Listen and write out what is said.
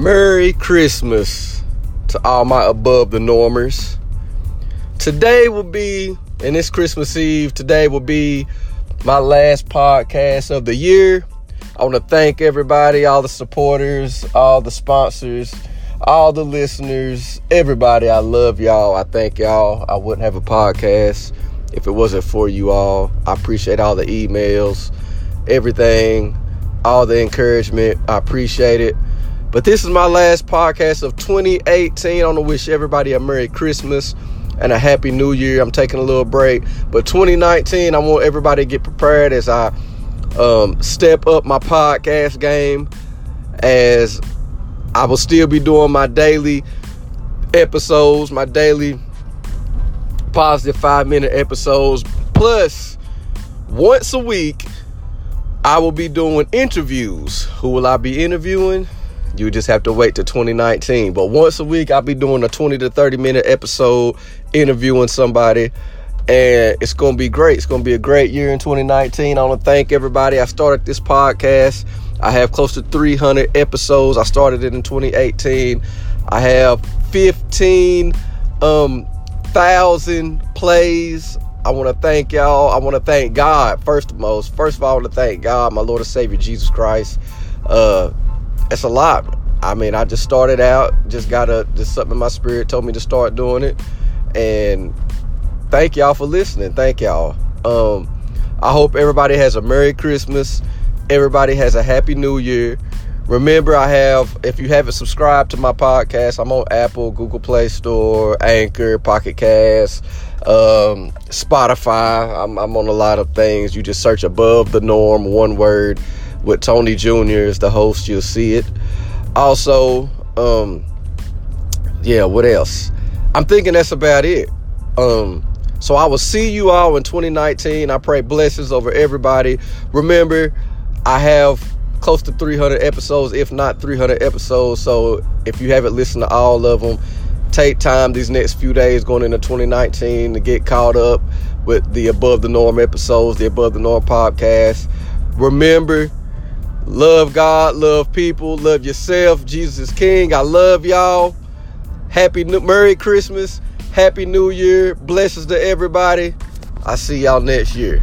Merry Christmas to all my above the normers. Today will be, and it's Christmas Eve, today will be my last podcast of the year. I want to thank everybody, all the supporters, all the sponsors, all the listeners, everybody. I love y'all. I thank y'all. I wouldn't have a podcast if it wasn't for you all. I appreciate all the emails, everything, all the encouragement. I appreciate it. But this is my last podcast of 2018. I want to wish everybody a Merry Christmas and a Happy New Year. I'm taking a little break. But 2019, I want everybody to get prepared as I um, step up my podcast game, as I will still be doing my daily episodes, my daily positive five minute episodes. Plus, once a week, I will be doing interviews. Who will I be interviewing? You just have to wait to 2019. But once a week, I'll be doing a 20 to 30 minute episode interviewing somebody. And it's going to be great. It's going to be a great year in 2019. I want to thank everybody. I started this podcast. I have close to 300 episodes. I started it in 2018. I have 15 um, thousand plays. I want to thank y'all. I want to thank God first of most. First of all, I want to thank God, my Lord and Savior Jesus Christ. Uh, it's a lot. I mean, I just started out, just got a just something in my spirit told me to start doing it, and thank y'all for listening. Thank y'all. Um, I hope everybody has a Merry Christmas. Everybody has a Happy New Year. Remember, I have, if you haven't subscribed to my podcast, I'm on Apple, Google Play Store, Anchor, Pocket Cast, um, Spotify. I'm, I'm on a lot of things. You just search above the norm, one word with Tony Jr. as the host, you'll see it. Also, um, yeah, what else? I'm thinking that's about it. Um, so I will see you all in 2019. I pray blessings over everybody. Remember, I have close to 300 episodes, if not 300 episodes. So if you haven't listened to all of them, take time these next few days going into 2019 to get caught up with the above the norm episodes, the above the norm podcast. Remember, Love God, love people, love yourself. Jesus is King. I love y'all. Happy New- Merry Christmas. Happy New Year. Blessings to everybody. I see y'all next year.